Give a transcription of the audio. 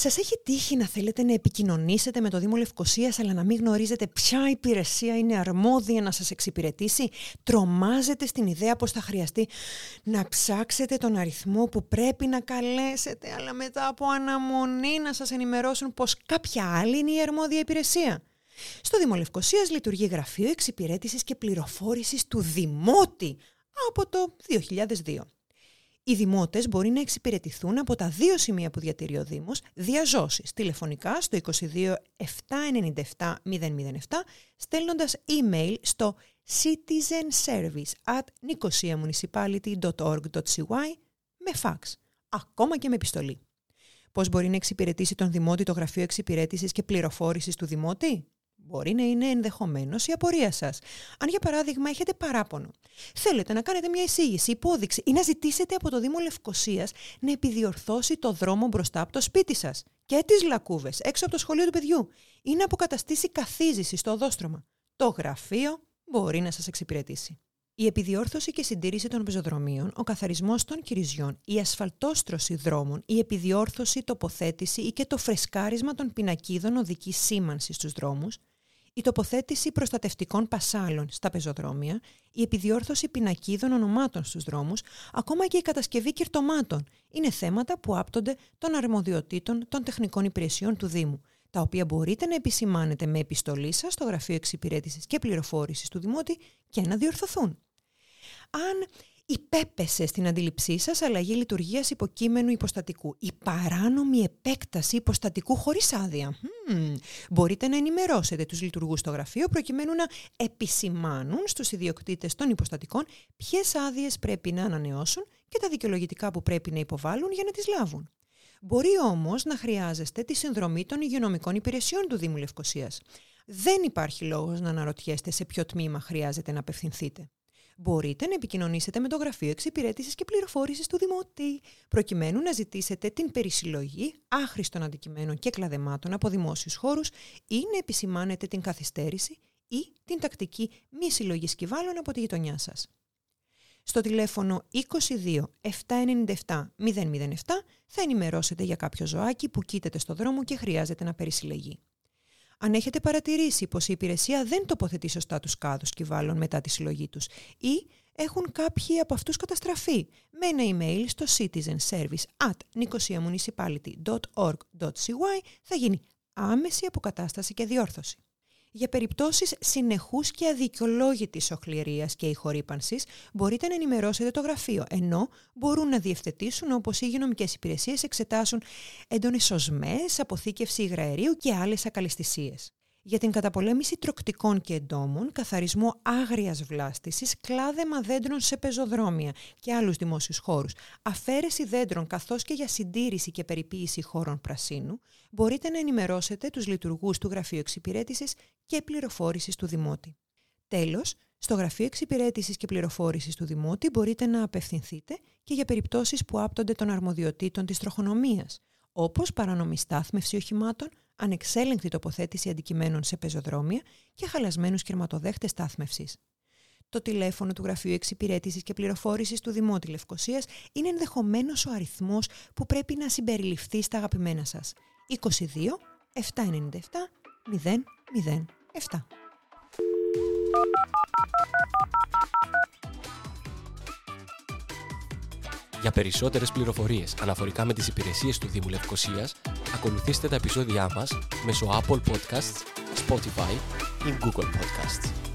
Σας έχει τύχει να θέλετε να επικοινωνήσετε με το Δήμο Λευκοσίας αλλά να μην γνωρίζετε ποια υπηρεσία είναι αρμόδια να σας εξυπηρετήσει; Τρομάζετε στην ιδέα πως θα χρειαστεί να ψάξετε τον αριθμό που πρέπει να καλέσετε αλλά μετά από αναμονή να σας ενημερώσουν πως κάποια άλλη είναι η αρμόδια υπηρεσία; Στο Δήμο Λευκοσίας λειτουργεί γραφείο εξυπηρέτησης και πληροφόρησης του Δημότη από το 2002. Οι δημότες μπορεί να εξυπηρετηθούν από τα δύο σημεία που διατηρεί ο Δήμος, διαζώσεις τηλεφωνικά στο 22 797 007, στέλνοντας email στο citizenservice at nicosiamunicipality.org.cy με fax, ακόμα και με επιστολή. Πώς μπορεί να εξυπηρετήσει τον Δημότη το Γραφείο Εξυπηρέτησης και Πληροφόρησης του Δημότη; Μπορεί να είναι ενδεχομένως η απορία σας. Αν για παράδειγμα έχετε παράπονο, θέλετε να κάνετε μια εισήγηση, υπόδειξη ή να ζητήσετε από το Δήμο Λευκοσίας να επιδιορθώσει το δρόμο μπροστά από το σπίτι σας και τις λακκούβες έξω από το σχολείο του παιδιού ή να αποκαταστήσει καθίζηση στο οδόστρωμα, το γραφείο μπορεί να σας εξυπηρετήσει. Η επιδιόρθωση και συντήρηση των πεζοδρομίων, ο καθαρισμός των κυριζιών, η ασφαλτόστρωση δρόμων, η επιδιόρθωση, τοποθέτηση ή και το φρεσκάρισμα των πινακίδων οδικής σήμανσης στους δρόμους, η τοποθέτηση προστατευτικών πασάλων στα πεζοδρόμια, η επιδιόρθωση πινακίδων ονομάτων στους δρόμους, ακόμα και η κατασκευή κυρτωμάτων είναι θέματα που άπτονται των αρμοδιοτήτων των τεχνικών υπηρεσιών του Δήμου, τα οποία μπορείτε να επισημάνετε με επιστολή σας στο Γραφείο Εξυπηρέτησης και Πληροφόρησης του Δημότη και να διορθωθούν. Αν υπέπεσε στην αντίληψή σας αλλαγή λειτουργίας υποκείμενου υποστατικού. Η παράνομη επέκταση υποστατικού χωρίς άδεια. Μπορείτε να ενημερώσετε τους λειτουργούς στο γραφείο προκειμένου να επισημάνουν στους ιδιοκτήτες των υποστατικών ποιες άδειες πρέπει να ανανεώσουν και τα δικαιολογητικά που πρέπει να υποβάλουν για να τις λάβουν. Μπορεί όμως να χρειάζεστε τη συνδρομή των υγειονομικών υπηρεσιών του Δήμου Λευκοσίας. Δεν υπάρχει λόγος να αναρωτιέστε σε ποιο τμήμα χρειάζεται να απευθυνθείτε μπορείτε να επικοινωνήσετε με το Γραφείο Εξυπηρέτησης και Πληροφόρησης του Δημότη, προκειμένου να ζητήσετε την περισυλλογή άχρηστων αντικειμένων και κλαδεμάτων από δημόσιους χώρους ή να επισημάνετε την καθυστέρηση ή την τακτική μη συλλογής σκυβάλων από τη γειτονιά σας. Στο τηλέφωνο 22 797 007 θα ενημερώσετε για κάποιο ζωάκι που κοίταται στο δρόμο και χρειάζεται να περισυλλεγεί. Αν έχετε παρατηρήσει πως η υπηρεσία δεν τοποθετεί σωστά τους κάδους κυβάλων μετά τη συλλογή τους ή έχουν κάποιοι από αυτούς καταστραφεί με ένα email στο citizenservice at nicosiamunicipality.org.cy θα γίνει άμεση αποκατάσταση και διόρθωση. Για περιπτώσεις συνεχούς και αδικαιολόγητης οχληρίας και ηχορύπανσης μπορείτε να ενημερώσετε το γραφείο, ενώ μπορούν να διευθετήσουν όπως οι υγειονομικές υπηρεσίες εξετάσουν έντονες οσμές, αποθήκευση υγραερίου και άλλες ακαλιστησίες για την καταπολέμηση τροκτικών και εντόμων, καθαρισμό άγριας βλάστησης, κλάδεμα δέντρων σε πεζοδρόμια και άλλους δημόσιους χώρους, αφαίρεση δέντρων καθώς και για συντήρηση και περιποίηση χώρων πρασίνου, μπορείτε να ενημερώσετε τους λειτουργούς του Γραφείου Εξυπηρέτησης και Πληροφόρησης του Δημότη. Τέλος, στο Γραφείο Εξυπηρέτησης και Πληροφόρησης του Δημότη μπορείτε να απευθυνθείτε και για περιπτώσεις που άπτονται των αρμοδιοτήτων της τροχονομίας, όπως παρανομής στάθμευση οχημάτων, ανεξέλεγκτη τοποθέτηση αντικειμένων σε πεζοδρόμια και χαλασμένους κερματοδέχτες στάθμευσης. Το τηλέφωνο του Γραφείου Εξυπηρέτησης και Πληροφόρησης του Δημότη Λευκοσίας είναι ενδεχομένως ο αριθμός που πρέπει να συμπεριληφθεί στα αγαπημένα σας. 22 797 007. Για περισσότερες πληροφορίες αναφορικά με τις υπηρεσίες του Δήμου Λευκοσίας, ακολουθήστε τα επεισόδια μας μέσω Apple Podcasts, Spotify ή Google Podcasts.